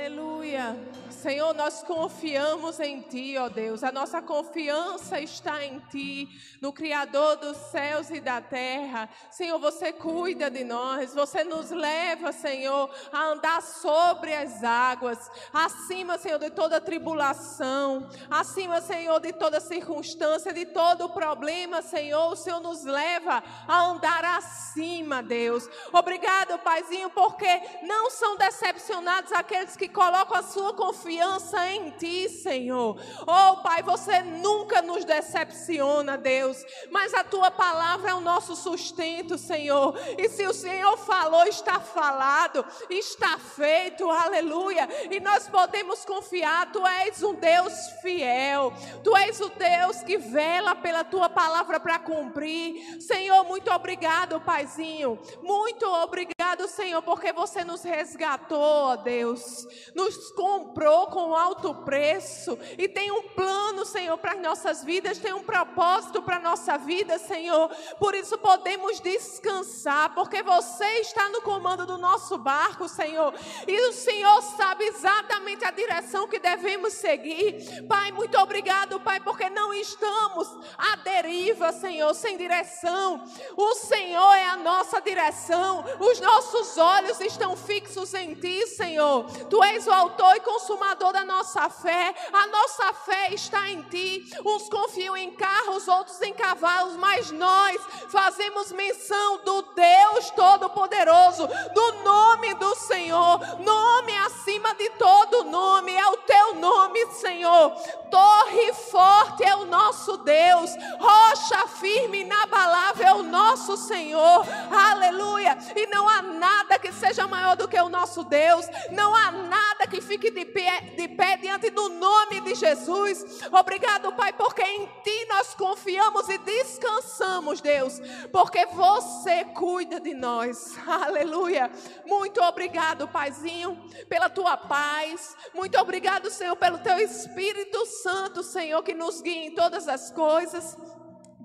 Aleluia. Senhor, nós confiamos em Ti, ó Deus. A nossa confiança está em Ti, no Criador dos céus e da terra. Senhor, você cuida de nós. Você nos leva, Senhor, a andar sobre as águas. Acima, Senhor, de toda tribulação. Acima, Senhor, de toda circunstância, de todo problema, Senhor. O Senhor nos leva a andar acima, Deus. Obrigado, Paizinho, porque não são decepcionados aqueles que colocam a sua confiança em Ti, Senhor. Oh, Pai, você nunca nos decepciona, Deus, mas a Tua palavra é o nosso sustento, Senhor. E se o Senhor falou, está falado, está feito, aleluia. E nós podemos confiar, Tu és um Deus fiel, Tu és o Deus que vela pela Tua palavra para cumprir. Senhor, muito obrigado, Paizinho. Muito obrigado, Senhor, porque você nos resgatou, ó Deus nos comprou com alto preço e tem um plano, Senhor, para as nossas vidas, tem um propósito para a nossa vida, Senhor. Por isso podemos descansar, porque você está no comando do nosso barco, Senhor, e o Senhor sabe exatamente a direção que devemos seguir. Pai, muito obrigado, Pai, porque não estamos à deriva, Senhor, sem direção. O Senhor é a nossa direção, os nossos olhos estão fixos em Ti, Senhor. Tu és o autor e consumador da nossa fé. A nossa fé está em ti. Uns confiam em carros, outros em cavalos, mas nós fazemos menção do Deus Todo-Poderoso, do nome do Senhor, nome acima de todo nome, é o teu nome, Senhor. Torre forte é o nosso Deus, rocha firme, inabalável é o nosso Senhor. Aleluia! E não há nada que seja maior do que o nosso Deus, não há nada que fique de pé, de pé diante do nome de Jesus. Obrigado, Pai, porque em Ti nós confiamos e descansamos, Deus, porque você cuida de nós. Aleluia. Muito obrigado, Paizinho, pela Tua paz. Muito obrigado, Senhor, pelo Teu Espírito Santo, Senhor, que nos guia em todas as coisas.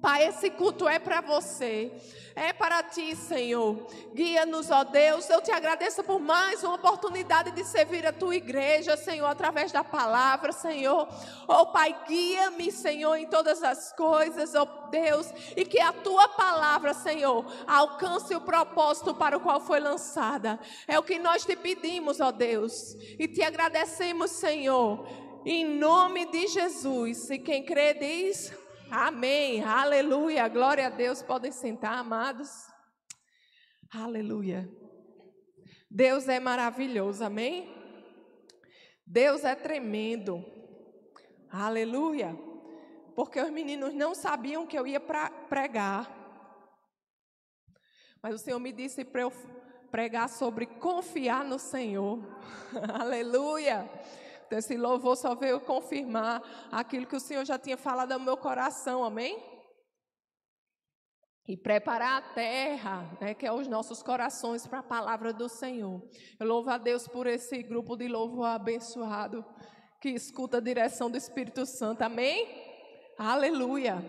Pai, esse culto é para você. É para ti, Senhor. Guia-nos, ó Deus. Eu te agradeço por mais uma oportunidade de servir a tua igreja, Senhor, através da palavra, Senhor. Oh, Pai, guia-me, Senhor, em todas as coisas, ó Deus, e que a tua palavra, Senhor, alcance o propósito para o qual foi lançada. É o que nós te pedimos, ó Deus, e te agradecemos, Senhor. Em nome de Jesus. E quem crê diz. Amém. Aleluia. Glória a Deus. Podem sentar, amados. Aleluia. Deus é maravilhoso. Amém. Deus é tremendo. Aleluia. Porque os meninos não sabiam que eu ia pregar. Mas o Senhor me disse para eu pregar sobre confiar no Senhor. Aleluia. Então, esse louvor só veio confirmar aquilo que o Senhor já tinha falado ao meu coração, amém? E preparar a terra, né, que é os nossos corações para a palavra do Senhor. Eu louvo a Deus por esse grupo de louvor abençoado que escuta a direção do Espírito Santo, amém? Aleluia.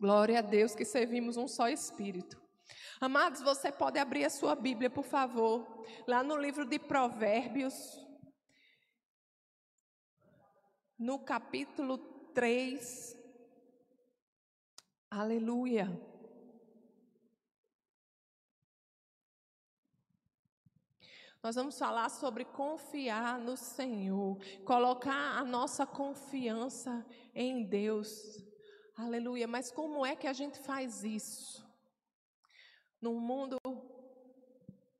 Glória a Deus que servimos um só Espírito. Amados, você pode abrir a sua Bíblia, por favor, lá no livro de Provérbios, no capítulo 3. Aleluia. Nós vamos falar sobre confiar no Senhor, colocar a nossa confiança em Deus. Aleluia. Mas como é que a gente faz isso? Num mundo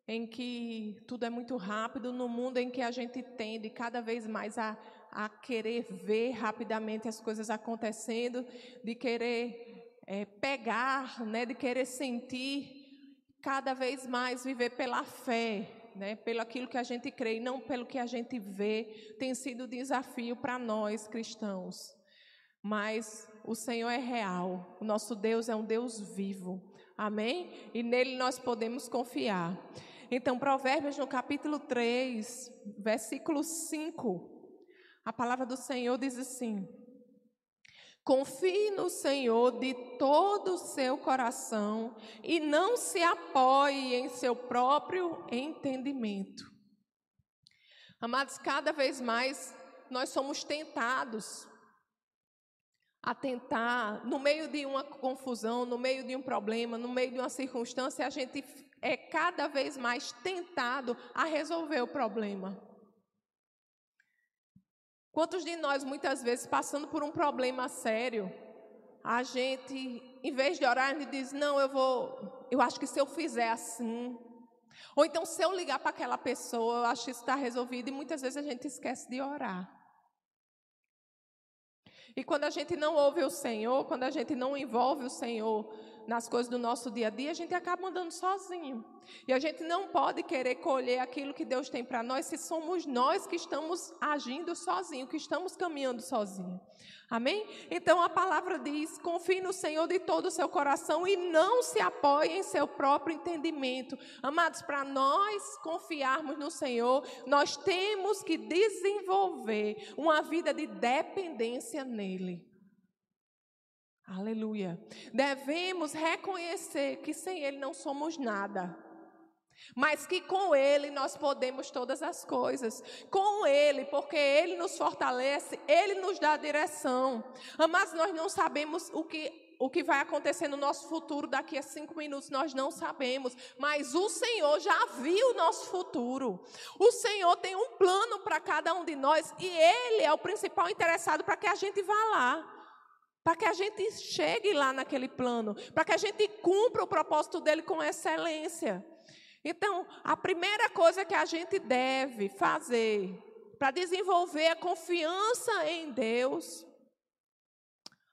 em que tudo é muito rápido, num mundo em que a gente tende cada vez mais a a querer ver rapidamente as coisas acontecendo, de querer é, pegar, né, de querer sentir, cada vez mais viver pela fé, né, pelo aquilo que a gente crê e não pelo que a gente vê, tem sido desafio para nós cristãos. Mas o Senhor é real, o nosso Deus é um Deus vivo, amém? E nele nós podemos confiar. Então, Provérbios no capítulo 3, versículo 5. A palavra do Senhor diz assim: Confie no Senhor de todo o seu coração e não se apoie em seu próprio entendimento. Amados, cada vez mais nós somos tentados a tentar, no meio de uma confusão, no meio de um problema, no meio de uma circunstância, a gente é cada vez mais tentado a resolver o problema. Quantos de nós, muitas vezes, passando por um problema sério, a gente, em vez de orar, gente diz: Não, eu vou, eu acho que se eu fizer assim. Ou então, se eu ligar para aquela pessoa, eu acho que isso está resolvido. E muitas vezes a gente esquece de orar. E quando a gente não ouve o Senhor, quando a gente não envolve o Senhor nas coisas do nosso dia a dia, a gente acaba andando sozinho. E a gente não pode querer colher aquilo que Deus tem para nós se somos nós que estamos agindo sozinho, que estamos caminhando sozinho. Amém? Então a palavra diz: confie no Senhor de todo o seu coração e não se apoie em seu próprio entendimento. Amados, para nós confiarmos no Senhor, nós temos que desenvolver uma vida de dependência nele. Aleluia. Devemos reconhecer que sem Ele não somos nada. Mas que com Ele nós podemos todas as coisas. Com Ele, porque Ele nos fortalece, Ele nos dá direção. Mas nós não sabemos o que o que vai acontecer no nosso futuro daqui a cinco minutos, nós não sabemos. Mas o Senhor já viu o nosso futuro. O Senhor tem um plano para cada um de nós e Ele é o principal interessado para que a gente vá lá para que a gente chegue lá naquele plano, para que a gente cumpra o propósito dele com excelência. Então, a primeira coisa que a gente deve fazer para desenvolver a confiança em Deus,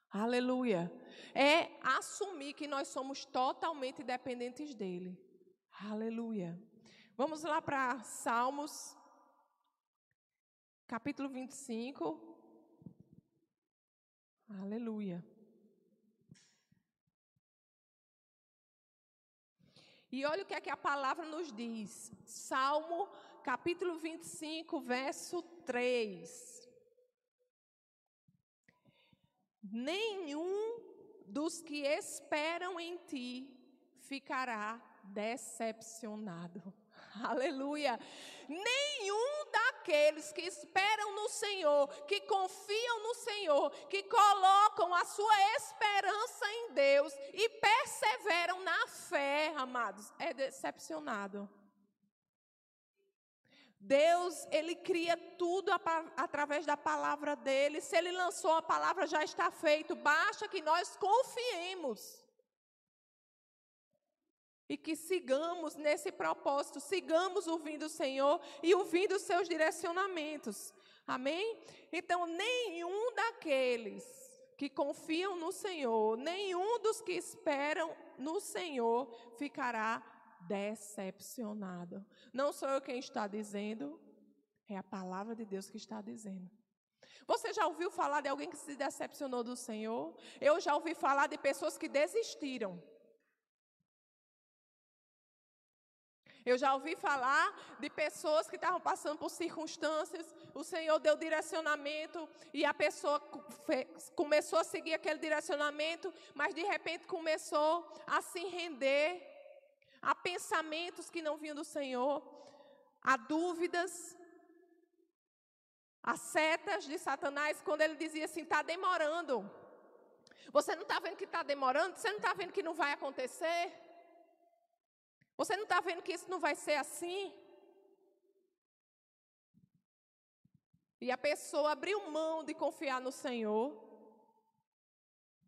aleluia, é assumir que nós somos totalmente dependentes dele. Aleluia. Vamos lá para Salmos, capítulo 25. Aleluia. E olha o que é que a palavra nos diz. Salmo, capítulo 25, verso 3. Nenhum dos que esperam em ti ficará decepcionado. Aleluia. Nenhum daqueles que esperam no Senhor, que confiam no Senhor, que colocam a sua esperança em Deus e perseveram na fé, amados, é decepcionado. Deus, Ele cria tudo através da palavra dele. Se Ele lançou a palavra, já está feito. Basta que nós confiemos e que sigamos nesse propósito, sigamos ouvindo o Senhor e ouvindo os seus direcionamentos. Amém? Então, nenhum daqueles que confiam no Senhor, nenhum dos que esperam no Senhor ficará decepcionado. Não sou eu quem está dizendo, é a palavra de Deus que está dizendo. Você já ouviu falar de alguém que se decepcionou do Senhor? Eu já ouvi falar de pessoas que desistiram. Eu já ouvi falar de pessoas que estavam passando por circunstâncias, o Senhor deu direcionamento e a pessoa começou a seguir aquele direcionamento, mas de repente começou a se render a pensamentos que não vinham do Senhor, a dúvidas, a setas de Satanás, quando ele dizia assim: está demorando. Você não está vendo que está demorando? Você não está vendo que não vai acontecer? Você não está vendo que isso não vai ser assim? E a pessoa abriu mão de confiar no Senhor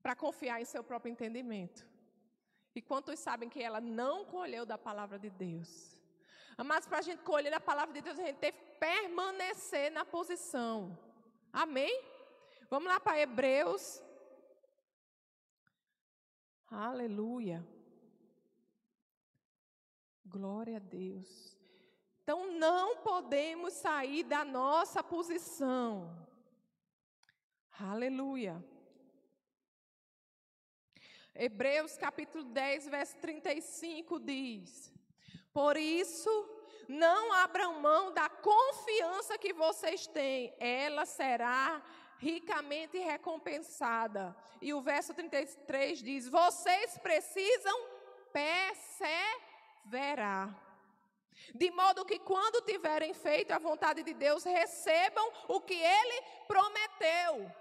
para confiar em seu próprio entendimento. E quantos sabem que ela não colheu da palavra de Deus? Mas para a gente colher a palavra de Deus, a gente tem que permanecer na posição. Amém? Vamos lá para Hebreus. Aleluia. Glória a Deus. Então não podemos sair da nossa posição. Aleluia. Hebreus capítulo 10, verso 35 diz: Por isso, não abram mão da confiança que vocês têm, ela será ricamente recompensada. E o verso 33 diz: Vocês precisam perseverar verá. De modo que quando tiverem feito a vontade de Deus, recebam o que ele prometeu.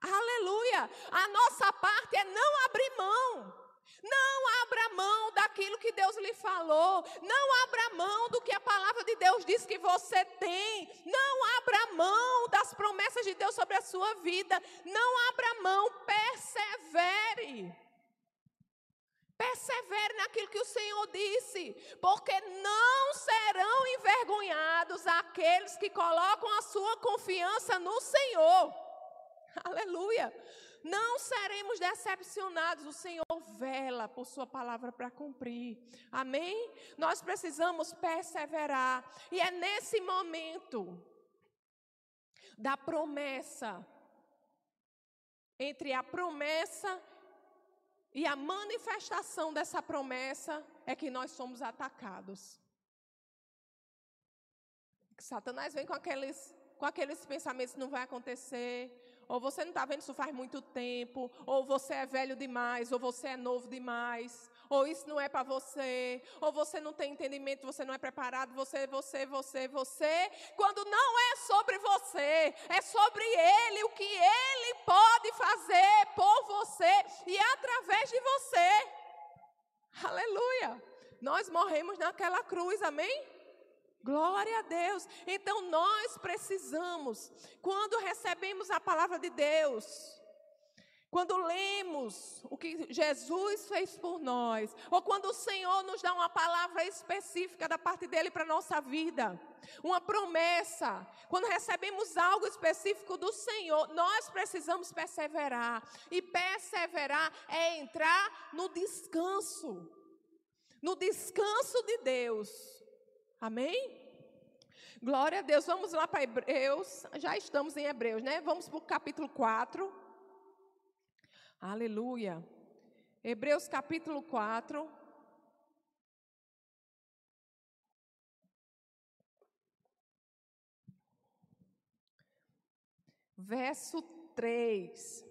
Aleluia! A nossa parte é não abrir mão. Não abra mão daquilo que Deus lhe falou. Não abra mão do que a palavra de Deus diz que você tem. Não abra mão das promessas de Deus sobre a sua vida. Não abra mão, persevere. Persevere naquilo que o Senhor disse, porque não serão envergonhados aqueles que colocam a sua confiança no Senhor. Aleluia. Não seremos decepcionados. O Senhor vela por Sua palavra para cumprir. Amém? Nós precisamos perseverar. E é nesse momento da promessa, entre a promessa e a manifestação dessa promessa, é que nós somos atacados. Satanás vem com aqueles, com aqueles pensamentos: não vai acontecer, ou você não está vendo isso faz muito tempo, ou você é velho demais, ou você é novo demais, ou isso não é para você, ou você não tem entendimento, você não é preparado, você, você, você, você, quando não é sobre você, é sobre Ele, o que Ele pode fazer por você e através de você. Aleluia! Nós morremos naquela cruz, amém? Glória a Deus. Então nós precisamos, quando recebemos a palavra de Deus, quando lemos o que Jesus fez por nós, ou quando o Senhor nos dá uma palavra específica da parte dele para a nossa vida, uma promessa, quando recebemos algo específico do Senhor, nós precisamos perseverar. E perseverar é entrar no descanso, no descanso de Deus. Amém? Glória a Deus. Vamos lá para Hebreus. Já estamos em Hebreus, né? Vamos para o capítulo 4. Aleluia. Hebreus capítulo 4. Verso 3.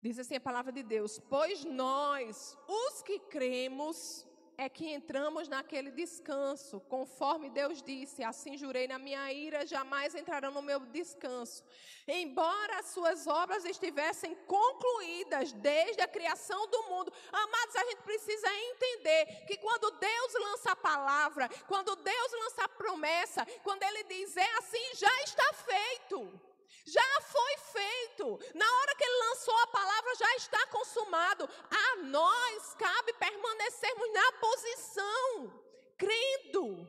Diz assim a palavra de Deus: Pois nós, os que cremos, é que entramos naquele descanso, conforme Deus disse: Assim jurei na minha ira, jamais entrarão no meu descanso. Embora as suas obras estivessem concluídas desde a criação do mundo. Amados, a gente precisa entender que quando Deus lança a palavra, quando Deus lança a promessa, quando Ele diz é assim, já está feito. Já foi feito. Na hora que ele lançou a palavra, já está consumado. A nós cabe permanecermos na posição, crendo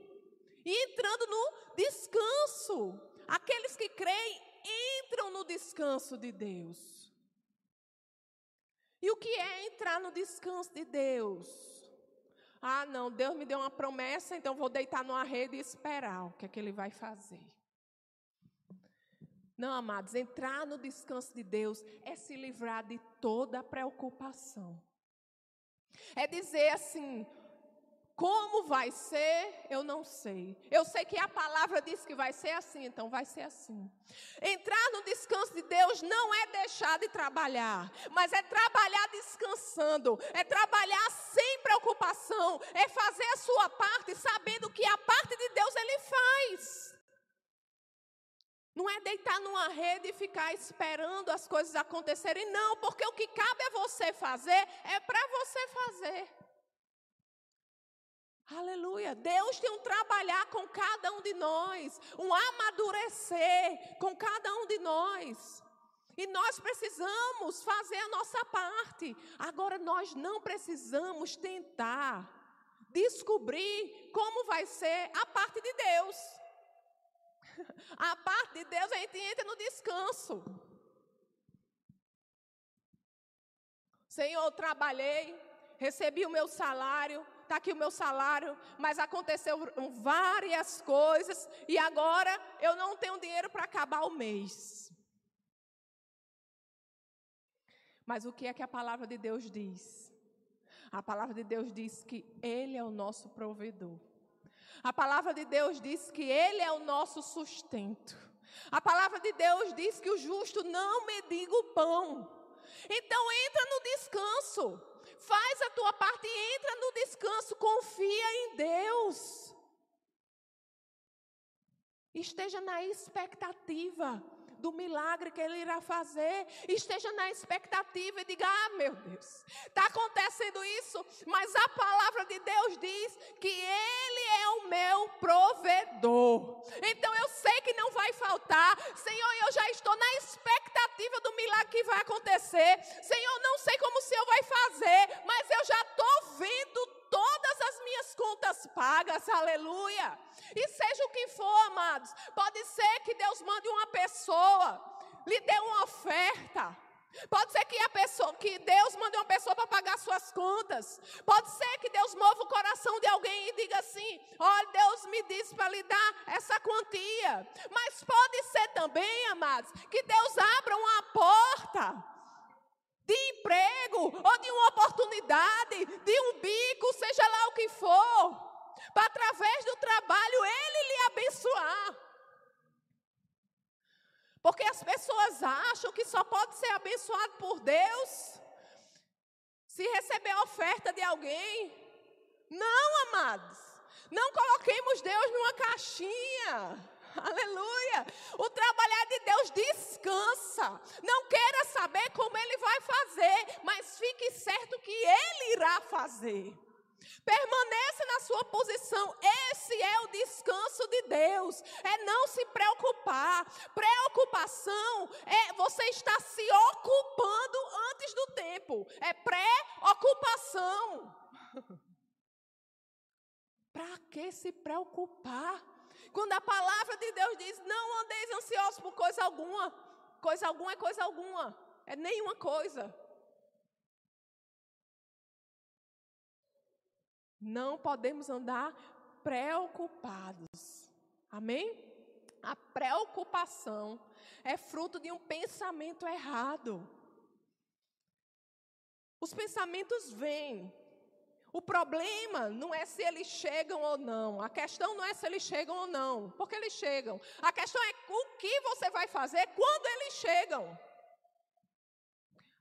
e entrando no descanso. Aqueles que creem entram no descanso de Deus. E o que é entrar no descanso de Deus? Ah, não, Deus me deu uma promessa, então vou deitar numa rede e esperar o que é que Ele vai fazer. Não, amados, entrar no descanso de Deus é se livrar de toda preocupação. É dizer assim: como vai ser, eu não sei. Eu sei que a palavra diz que vai ser assim, então vai ser assim. Entrar no descanso de Deus não é deixar de trabalhar, mas é trabalhar descansando, é trabalhar sem preocupação, é fazer a sua parte sabendo que a parte de Deus ele faz. Não é deitar numa rede e ficar esperando as coisas acontecerem, não, porque o que cabe a você fazer é para você fazer. Aleluia. Deus tem um trabalhar com cada um de nós, um amadurecer com cada um de nós. E nós precisamos fazer a nossa parte. Agora, nós não precisamos tentar descobrir como vai ser a parte de Deus. A parte de Deus a gente entra no descanso. Senhor, trabalhei, recebi o meu salário, está aqui o meu salário, mas aconteceu várias coisas e agora eu não tenho dinheiro para acabar o mês. Mas o que é que a palavra de Deus diz? A palavra de Deus diz que Ele é o nosso provedor. A palavra de Deus diz que Ele é o nosso sustento. A palavra de Deus diz que o justo não mediga o pão. Então entra no descanso. Faz a tua parte e entra no descanso. Confia em Deus. Esteja na expectativa do milagre que Ele irá fazer. Esteja na expectativa e diga: Ah, meu Deus, está acontecendo isso, mas a palavra de Deus diz que Ele é o meu provedor. Então eu sei que não vai faltar. Senhor, eu já estou na expectativa do milagre que vai acontecer. Senhor, não sei como o Senhor vai fazer, mas eu já estou vendo todas as minhas contas pagas, aleluia. E seja o que for, amados, pode ser que Deus mande uma pessoa, lhe dê uma oferta. Pode ser que a pessoa, que Deus mande uma pessoa para pagar suas contas. Pode ser que Deus mova o coração de alguém e diga assim: olha, Deus me disse para lhe dar essa quantia. Mas pode ser também, amados, que Deus abra uma porta de emprego ou de uma oportunidade, de um bico, seja lá o que for, para através do trabalho ele lhe abençoar. Porque as pessoas acham que só pode ser abençoado por Deus se receber a oferta de alguém. Não, amados. Não coloquemos Deus numa caixinha. Aleluia. O trabalhar de Deus descansa. Não queira saber como ele vai fazer, mas fique certo que ele irá fazer. Permaneça na sua posição. Esse é o descanso de Deus. É não se preocupar. Preocupação é você estar se ocupando antes do tempo. É pré-ocupação. Para que se preocupar? Quando a palavra de Deus diz: Não andeis ansiosos por coisa alguma. Coisa alguma é coisa alguma. É nenhuma coisa. Não podemos andar preocupados. Amém? A preocupação é fruto de um pensamento errado. Os pensamentos vêm, o problema não é se eles chegam ou não. A questão não é se eles chegam ou não, porque eles chegam. A questão é o que você vai fazer quando eles chegam.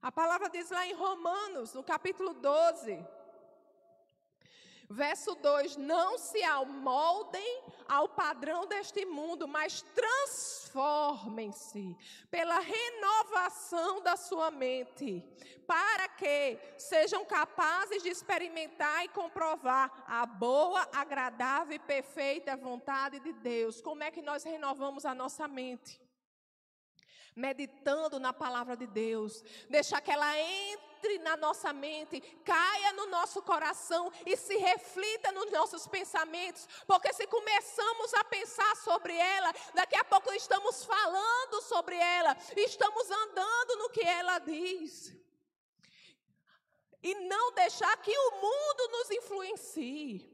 A palavra diz lá em Romanos, no capítulo 12, Verso 2: Não se amoldem ao padrão deste mundo, mas transformem-se pela renovação da sua mente, para que sejam capazes de experimentar e comprovar a boa, agradável e perfeita vontade de Deus. Como é que nós renovamos a nossa mente? Meditando na palavra de Deus, deixar que ela entre na nossa mente, caia no nosso coração e se reflita nos nossos pensamentos, porque se começamos a pensar sobre ela, daqui a pouco estamos falando sobre ela, estamos andando no que ela diz. E não deixar que o mundo nos influencie.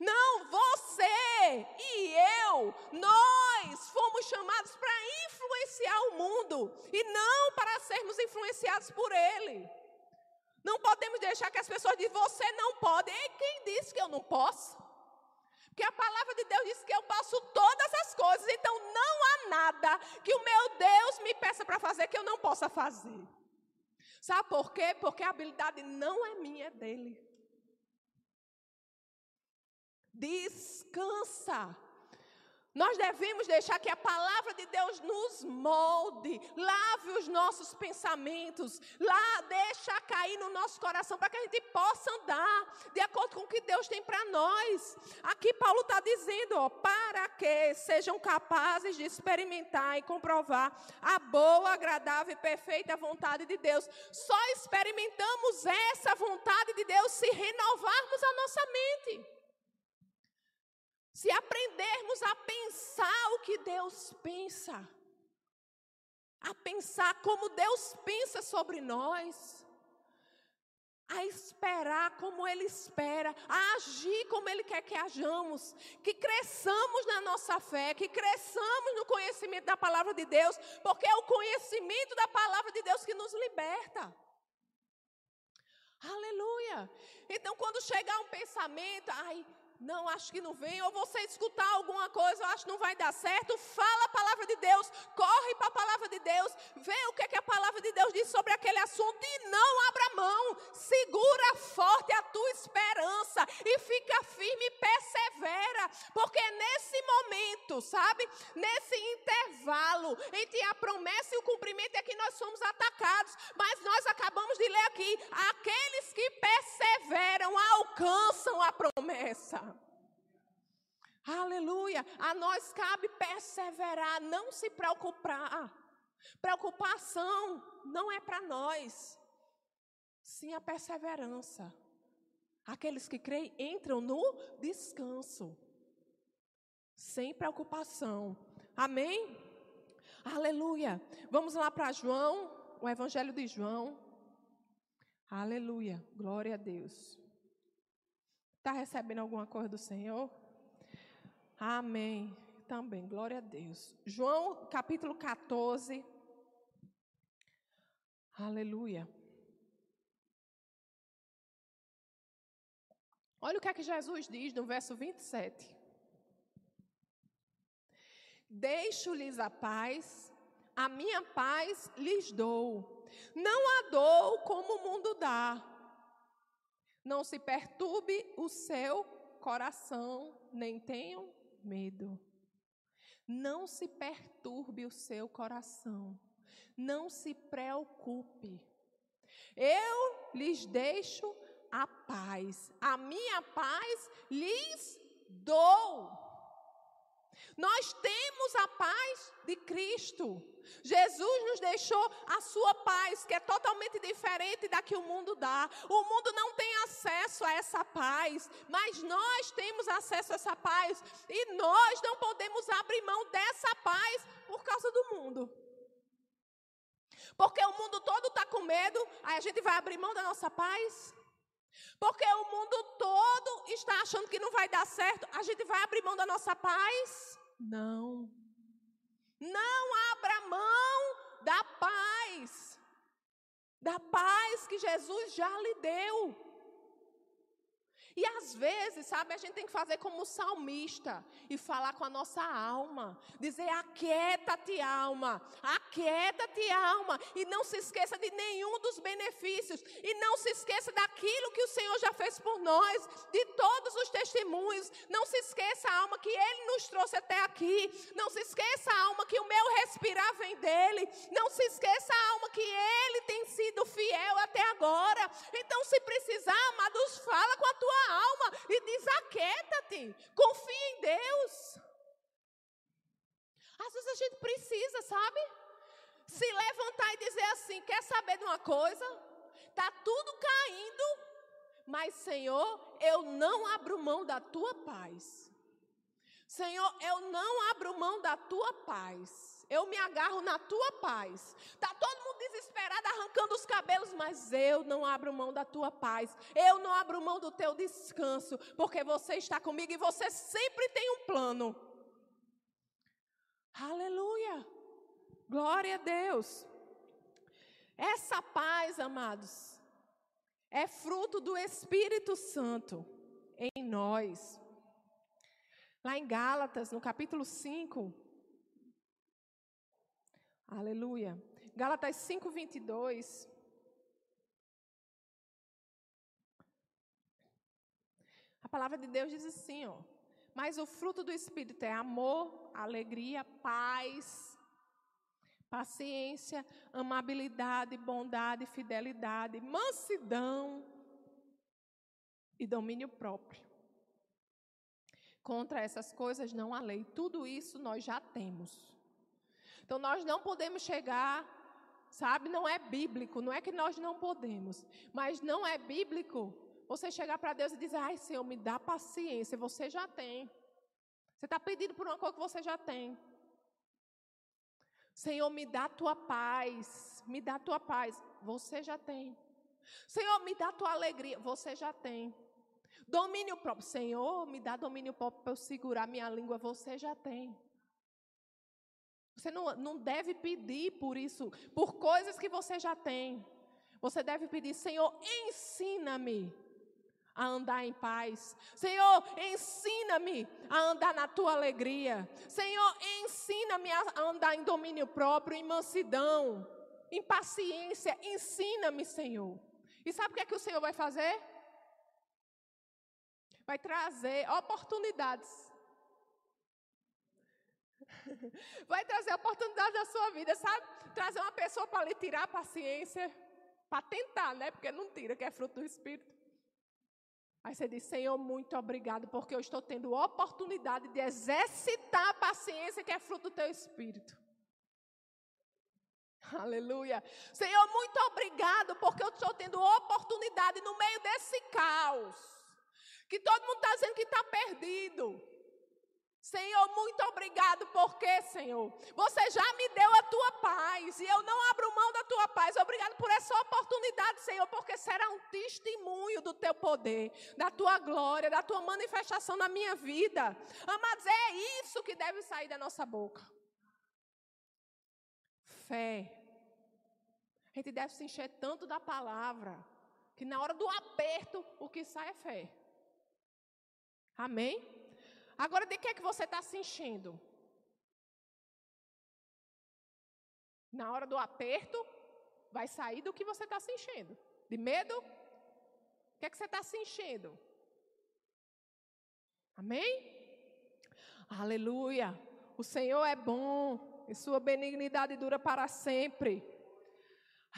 Não, você e eu, nós fomos chamados para influenciar o mundo e não para sermos influenciados por ele. Não podemos deixar que as pessoas dizem, você não pode. E quem disse que eu não posso? Porque a palavra de Deus diz que eu posso todas as coisas, então não há nada que o meu Deus me peça para fazer que eu não possa fazer. Sabe por quê? Porque a habilidade não é minha, é dele. Descansa. Nós devemos deixar que a palavra de Deus nos molde, lave os nossos pensamentos, lá deixa cair no nosso coração para que a gente possa andar de acordo com o que Deus tem para nós. Aqui Paulo está dizendo, ó, para que sejam capazes de experimentar e comprovar a boa, agradável e perfeita vontade de Deus. Só experimentamos essa vontade de Deus se renovarmos a nossa mente. Se aprendermos a pensar o que Deus pensa, a pensar como Deus pensa sobre nós, a esperar como Ele espera, a agir como Ele quer que hajamos, que cresçamos na nossa fé, que cresçamos no conhecimento da palavra de Deus, porque é o conhecimento da palavra de Deus que nos liberta. Aleluia. Então, quando chegar um pensamento, ai, não, acho que não vem, ou você escutar alguma coisa, eu acho que não vai dar certo, fala a palavra de Deus, corre para a palavra de Deus, vê o que, é que a palavra de Deus diz sobre aquele assunto e não abra mão, segura forte a tua esperança e fica firme e persevera, porque nesse momento, sabe, nesse intervalo entre a promessa e o cumprimento é que nós somos atacados, mas nós acabamos de ler aqui, aqueles que perseveram alcançam a promessa. Aleluia. A nós cabe perseverar, não se preocupar. Preocupação não é para nós. Sim a perseverança. Aqueles que creem entram no descanso. Sem preocupação. Amém? Aleluia. Vamos lá para João, o Evangelho de João. Aleluia. Glória a Deus. Está recebendo alguma coisa do Senhor? Amém. Também, glória a Deus. João capítulo 14. Aleluia. Olha o que é que Jesus diz no verso 27. Deixo-lhes a paz, a minha paz lhes dou. Não a dou como o mundo dá. Não se perturbe o seu coração, nem tenham medo. Não se perturbe o seu coração. Não se preocupe. Eu lhes deixo a paz. A minha paz lhes dou. Nós temos a paz de Cristo. Jesus nos deixou a sua paz, que é totalmente diferente da que o mundo dá. O mundo não tem acesso a essa paz, mas nós temos acesso a essa paz. E nós não podemos abrir mão dessa paz por causa do mundo. Porque o mundo todo está com medo, aí a gente vai abrir mão da nossa paz. Porque o mundo todo está achando que não vai dar certo, a gente vai abrir mão da nossa paz? Não. Não abra mão da paz. Da paz que Jesus já lhe deu. E às vezes, sabe, a gente tem que fazer como o salmista e falar com a nossa alma. Dizer: aquieta-te, alma, aquieta-te, alma. E não se esqueça de nenhum dos benefícios. E não se esqueça daquilo que o Senhor já fez por nós, de todos os testemunhos. Não se esqueça, alma, que Ele nos trouxe até aqui. Não se esqueça, alma, que o meu respirar vem dEle. Não se esqueça, alma, que Ele tem sido fiel até agora. Então, se precisar, amados, fala com a tua alma e diz: aquieta-te, confia em Deus. Às vezes a gente precisa, sabe? Se levantar e dizer assim: quer saber de uma coisa? Está tudo caindo, mas Senhor, eu não abro mão da tua paz. Senhor, eu não abro mão da tua paz. Eu me agarro na tua paz. Está todo mundo desesperado, arrancando os cabelos, mas eu não abro mão da tua paz. Eu não abro mão do teu descanso, porque você está comigo e você sempre tem um plano. Aleluia. Glória a Deus. Essa paz, amados, é fruto do Espírito Santo em nós. Lá em Gálatas, no capítulo 5, Aleluia. Gálatas 5, 22. A palavra de Deus diz assim, ó. Mas o fruto do Espírito é amor, alegria, paz, paciência, amabilidade, bondade, fidelidade, mansidão e domínio próprio. Contra essas coisas não há lei. Tudo isso nós já temos. Então nós não podemos chegar, sabe? Não é bíblico, não é que nós não podemos, mas não é bíblico você chegar para Deus e dizer: ai, Senhor, me dá paciência, você já tem. Você está pedindo por uma coisa que você já tem. Senhor, me dá tua paz, me dá tua paz, você já tem. Senhor, me dá tua alegria, você já tem. Domínio próprio, Senhor, me dá domínio próprio para eu segurar minha língua, você já tem. Você não, não deve pedir por isso, por coisas que você já tem. Você deve pedir, Senhor, ensina-me a andar em paz. Senhor, ensina-me a andar na tua alegria. Senhor, ensina-me a andar em domínio próprio, em mansidão, em paciência. Ensina-me, Senhor. E sabe o que é que o Senhor vai fazer? Vai trazer oportunidades. Vai trazer oportunidades na sua vida, sabe? Trazer uma pessoa para lhe tirar a paciência. Para tentar, né? Porque não tira, que é fruto do Espírito. Aí você diz, Senhor, muito obrigado, porque eu estou tendo oportunidade de exercitar a paciência que é fruto do teu espírito. Aleluia. Senhor, muito obrigado, porque eu estou tendo oportunidade no meio desse caos. Que todo mundo está dizendo que está perdido. Senhor, muito obrigado, porque, Senhor, você já me deu a tua paz e eu não abro mão da tua paz. Obrigado por essa oportunidade, Senhor, porque será um testemunho do teu poder, da tua glória, da tua manifestação na minha vida. Amados, é isso que deve sair da nossa boca. Fé. A gente deve se encher tanto da palavra que na hora do aperto o que sai é fé. Amém? Agora, de que é que você está se enchendo? Na hora do aperto, vai sair do que você está se enchendo. De medo? O que é que você está se enchendo? Amém? Aleluia. O Senhor é bom e sua benignidade dura para sempre.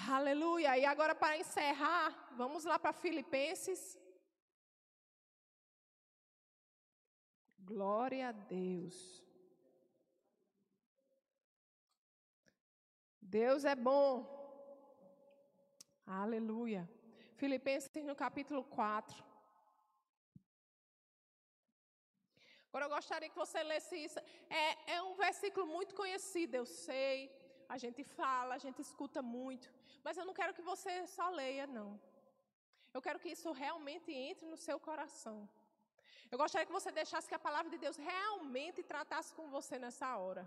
Aleluia. E agora, para encerrar, vamos lá para Filipenses Glória a Deus. Deus é bom. Aleluia. Filipenses no capítulo 4. Agora eu gostaria que você lesse isso. É, é um versículo muito conhecido, eu sei. A gente fala, a gente escuta muito. Mas eu não quero que você só leia, não. Eu quero que isso realmente entre no seu coração. Eu gostaria que você deixasse que a palavra de Deus realmente tratasse com você nessa hora.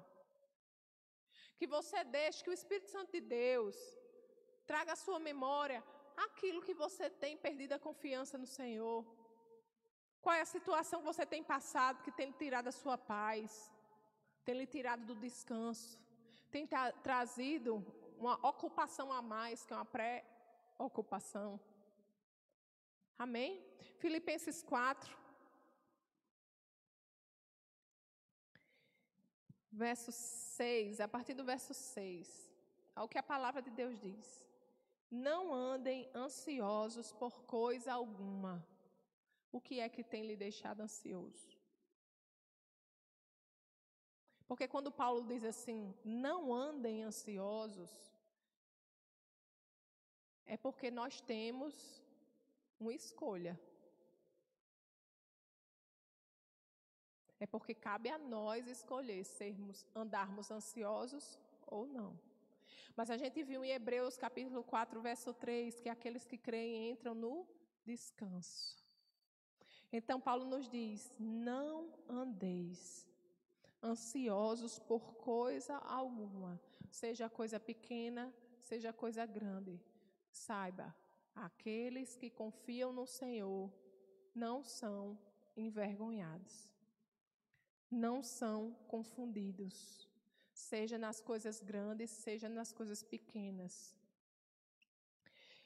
Que você deixe que o Espírito Santo de Deus traga à sua memória aquilo que você tem perdido a confiança no Senhor. Qual é a situação que você tem passado que tem tirado a sua paz, tem lhe tirado do descanso, tem tra trazido uma ocupação a mais, que é uma pré-ocupação. Amém? Filipenses 4. Verso 6, a partir do verso 6, ao que a palavra de Deus diz. Não andem ansiosos por coisa alguma. O que é que tem lhe deixado ansioso? Porque quando Paulo diz assim, não andem ansiosos, é porque nós temos uma escolha. É porque cabe a nós escolher sermos, andarmos ansiosos ou não. Mas a gente viu em Hebreus capítulo 4, verso 3, que aqueles que creem entram no descanso. Então Paulo nos diz: não andeis ansiosos por coisa alguma, seja coisa pequena, seja coisa grande. Saiba, aqueles que confiam no Senhor não são envergonhados não são confundidos, seja nas coisas grandes, seja nas coisas pequenas.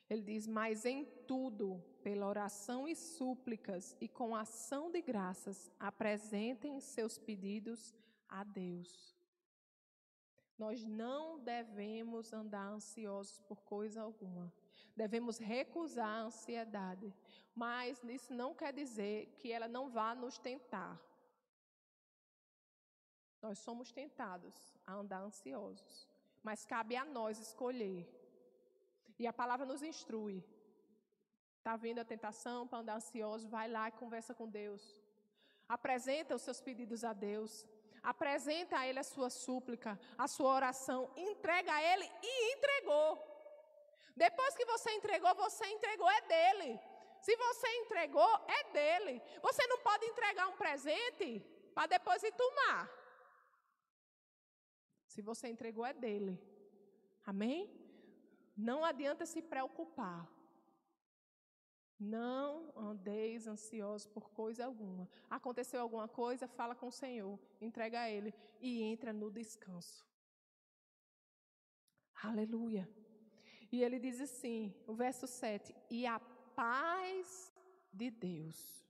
Ele diz: Mas em tudo, pela oração e súplicas e com ação de graças, apresentem seus pedidos a Deus. Nós não devemos andar ansiosos por coisa alguma. Devemos recusar a ansiedade. Mas isso não quer dizer que ela não vá nos tentar. Nós somos tentados a andar ansiosos, mas cabe a nós escolher. E a palavra nos instrui. Está vindo a tentação para andar ansioso, vai lá e conversa com Deus. Apresenta os seus pedidos a Deus. Apresenta a Ele a sua súplica, a sua oração. Entrega a Ele e entregou. Depois que você entregou, você entregou, é dele. Se você entregou, é dele. Você não pode entregar um presente para depois ir tomar. Se você entregou, é dele. Amém? Não adianta se preocupar. Não andeis ansiosos por coisa alguma. Aconteceu alguma coisa, fala com o Senhor, entrega a Ele e entra no descanso. Aleluia. E ele diz assim, o verso 7: E a paz de Deus,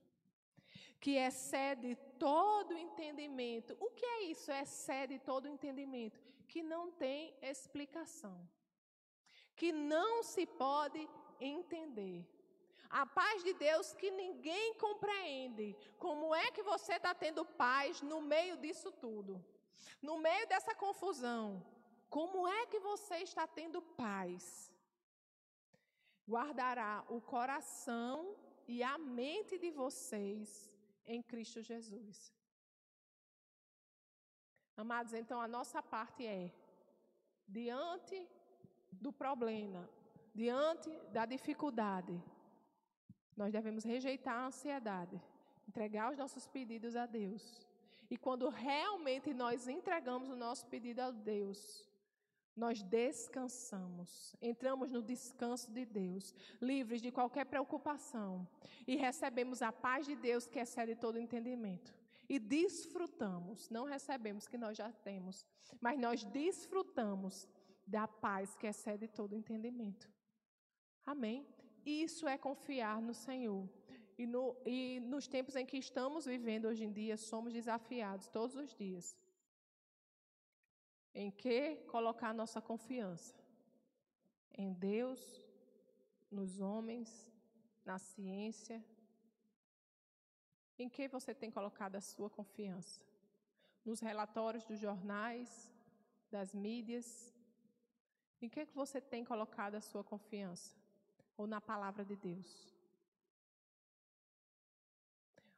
que excede todo entendimento. O que é isso? Excede todo entendimento. Que não tem explicação. Que não se pode entender. A paz de Deus que ninguém compreende. Como é que você está tendo paz no meio disso tudo? No meio dessa confusão. Como é que você está tendo paz? Guardará o coração e a mente de vocês em Cristo Jesus. Amados, então a nossa parte é diante do problema, diante da dificuldade, nós devemos rejeitar a ansiedade, entregar os nossos pedidos a Deus. E quando realmente nós entregamos o nosso pedido a Deus, nós descansamos, entramos no descanso de Deus, livres de qualquer preocupação, e recebemos a paz de Deus que excede todo entendimento. E desfrutamos, não recebemos que nós já temos, mas nós desfrutamos da paz que excede todo entendimento. Amém? Isso é confiar no Senhor. E, no, e nos tempos em que estamos vivendo hoje em dia, somos desafiados todos os dias. Em que colocar nossa confiança? Em Deus, nos homens, na ciência. Em que você tem colocado a sua confiança? Nos relatórios dos jornais, das mídias? Em que você tem colocado a sua confiança? ou na palavra de Deus?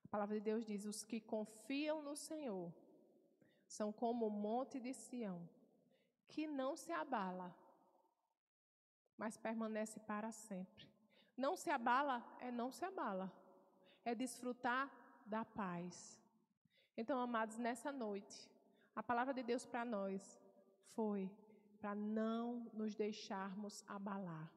A palavra de Deus diz: os que confiam no Senhor são como o monte de Sião, que não se abala, mas permanece para sempre. Não se abala é não se abala, é desfrutar da paz. Então, amados, nessa noite, a palavra de Deus para nós foi para não nos deixarmos abalar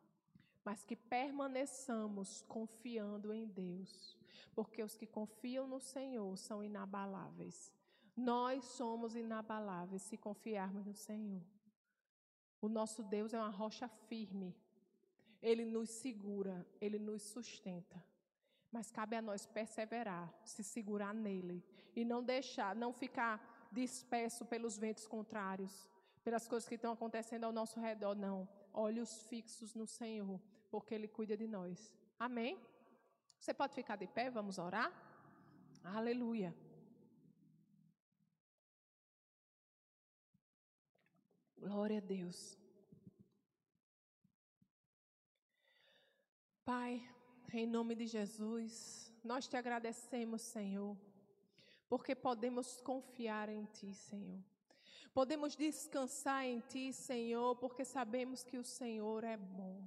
mas que permaneçamos confiando em Deus, porque os que confiam no Senhor são inabaláveis. Nós somos inabaláveis se confiarmos no Senhor. O nosso Deus é uma rocha firme. Ele nos segura, ele nos sustenta. Mas cabe a nós perseverar, se segurar nele e não deixar, não ficar disperso pelos ventos contrários, pelas coisas que estão acontecendo ao nosso redor, não. Olhos fixos no Senhor, porque Ele cuida de nós. Amém? Você pode ficar de pé, vamos orar? Aleluia. Glória a Deus. Pai, em nome de Jesus, nós te agradecemos, Senhor, porque podemos confiar em Ti, Senhor. Podemos descansar em Ti, Senhor, porque sabemos que o Senhor é bom.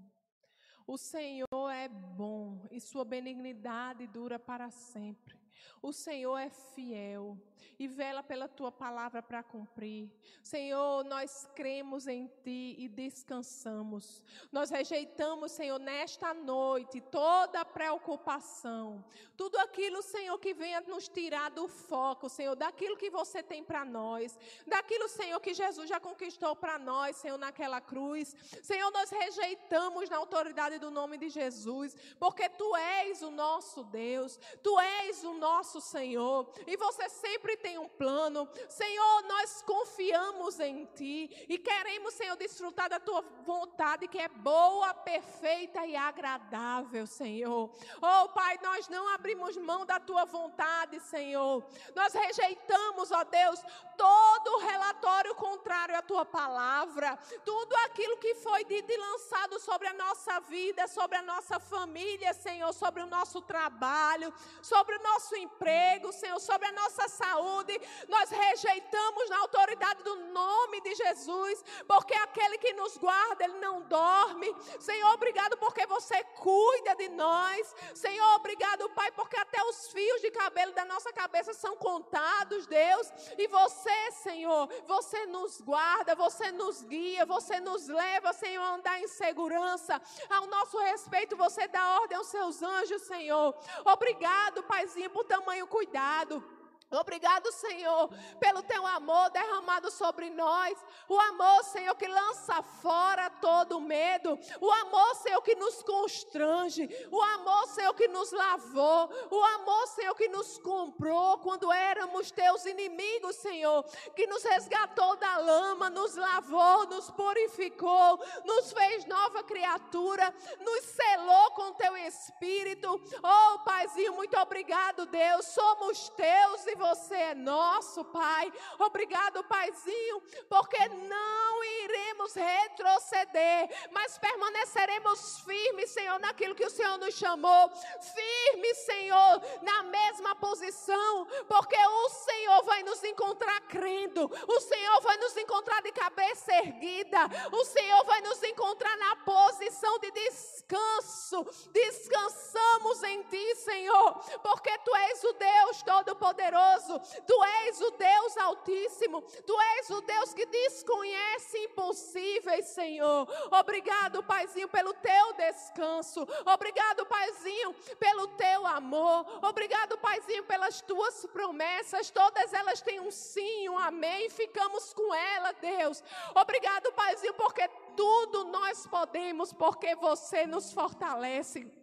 O Senhor é bom e sua benignidade dura para sempre. O Senhor é fiel e vela pela tua palavra para cumprir. Senhor, nós cremos em ti e descansamos. Nós rejeitamos, Senhor, nesta noite toda preocupação, tudo aquilo, Senhor, que venha nos tirar do foco, Senhor, daquilo que você tem para nós, daquilo, Senhor, que Jesus já conquistou para nós, Senhor, naquela cruz. Senhor, nós rejeitamos na autoridade do nome de Jesus, porque tu és o nosso Deus, tu és o nosso Senhor, e você sempre tem um plano. Senhor, nós confiamos em Ti e queremos, Senhor, desfrutar da Tua vontade que é boa, perfeita e agradável, Senhor. Oh, Pai, nós não abrimos mão da Tua vontade, Senhor. Nós rejeitamos, ó Deus, todo relatório contrário à Tua palavra, tudo aquilo que foi dito e lançado sobre a nossa vida, sobre a nossa família, Senhor, sobre o nosso trabalho, sobre o nosso nosso emprego, Senhor, sobre a nossa saúde. Nós rejeitamos na autoridade do nome de Jesus, porque aquele que nos guarda, ele não dorme. Senhor, obrigado porque você cuida de nós. Senhor, obrigado, Pai, porque até os fios de cabelo da nossa cabeça são contados, Deus. E você, Senhor, você nos guarda, você nos guia, você nos leva, Senhor, a andar em segurança. Ao nosso respeito, você dá ordem aos seus anjos, Senhor. Obrigado, Paizinho, por tamanho cuidado. Obrigado, Senhor, pelo teu amor derramado sobre nós. O amor, Senhor, que lança fora todo medo. O amor, Senhor, que nos constrange. O amor, Senhor, que nos lavou. O amor, Senhor, que nos comprou quando éramos teus inimigos, Senhor. Que nos resgatou da lama, nos lavou, nos purificou, nos fez nova criatura, nos selou com teu espírito. Oh, Paizinho, muito obrigado, Deus. Somos teus e você é nosso, Pai. Obrigado, Paizinho, porque não iremos retroceder, mas permaneceremos firmes, Senhor, naquilo que o Senhor nos chamou. Firmes, Senhor, na mesma posição, porque o Senhor vai nos encontrar crendo, o Senhor vai nos encontrar de cabeça erguida, o Senhor vai nos encontrar na posição de descanso. Descansamos em Ti, Senhor, porque Tu és o Deus Todo-Poderoso poderoso, tu és o Deus Altíssimo, tu és o Deus que desconhece impossíveis, Senhor. Obrigado, Paizinho, pelo teu descanso. Obrigado, Paizinho, pelo teu amor. Obrigado, Paizinho, pelas tuas promessas. Todas elas têm um sim, um amém. Ficamos com ela, Deus. Obrigado, Paizinho, porque tudo nós podemos, porque você nos fortalece.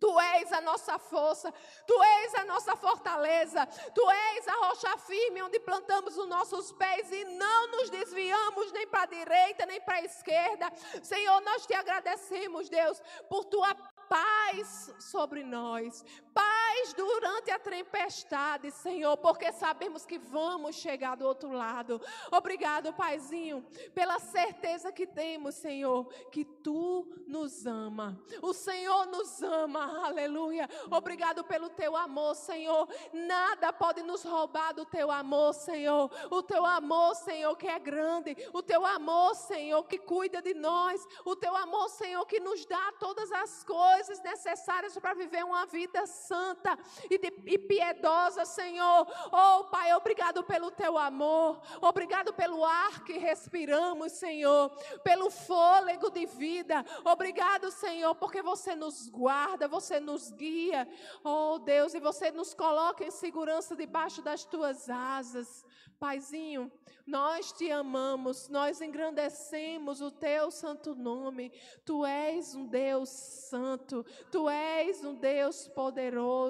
Tu és a nossa força, Tu és a nossa fortaleza, Tu és a rocha firme onde plantamos os nossos pés e não nos desviamos nem para a direita nem para a esquerda. Senhor, nós te agradecemos, Deus, por Tua paz sobre nós, paz durante a tempestade, Senhor, porque sabemos que vamos chegar do outro lado. Obrigado, Paizinho, pela certeza que temos, Senhor, que tu nos ama. O Senhor nos ama, aleluia. Obrigado pelo teu amor, Senhor. Nada pode nos roubar do teu amor, Senhor. O teu amor, Senhor, que é grande. O teu amor, Senhor, que cuida de nós. O teu amor, Senhor, que nos dá todas as coisas necessárias para viver uma vida santa e, de, e piedosa, Senhor. Oh, Pai, obrigado pelo teu amor, obrigado pelo ar que respiramos, Senhor, pelo fôlego de vida. Obrigado, Senhor, porque você nos guarda, você nos guia, oh Deus, e você nos coloca em segurança debaixo das tuas asas. Paizinho, nós te amamos, nós engrandecemos o teu santo nome. Tu és um Deus santo, tu és um Deus poderoso,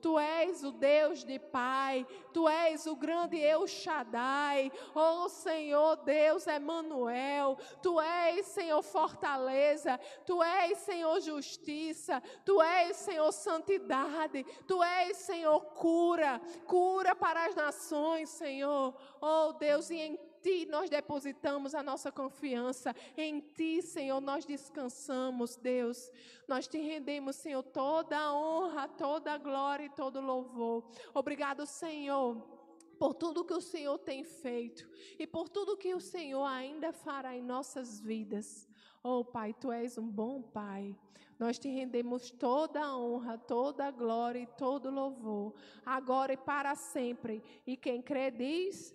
tu és o Deus de Pai, tu és o grande Eu Shaddai. Oh Senhor Deus Emanuel, tu és Senhor fortaleza, tu és Senhor justiça, tu és Senhor santidade, tu és Senhor cura, cura para as nações, Senhor. Oh Deus, e em Ti nós depositamos a nossa confiança. Em Ti, Senhor, nós descansamos, Deus. Nós te rendemos, Senhor, toda a honra, toda a glória e todo o louvor. Obrigado, Senhor por tudo que o Senhor tem feito e por tudo que o Senhor ainda fará em nossas vidas. Oh, Pai, tu és um bom Pai. Nós te rendemos toda a honra, toda a glória e todo o louvor, agora e para sempre. E quem crê diz: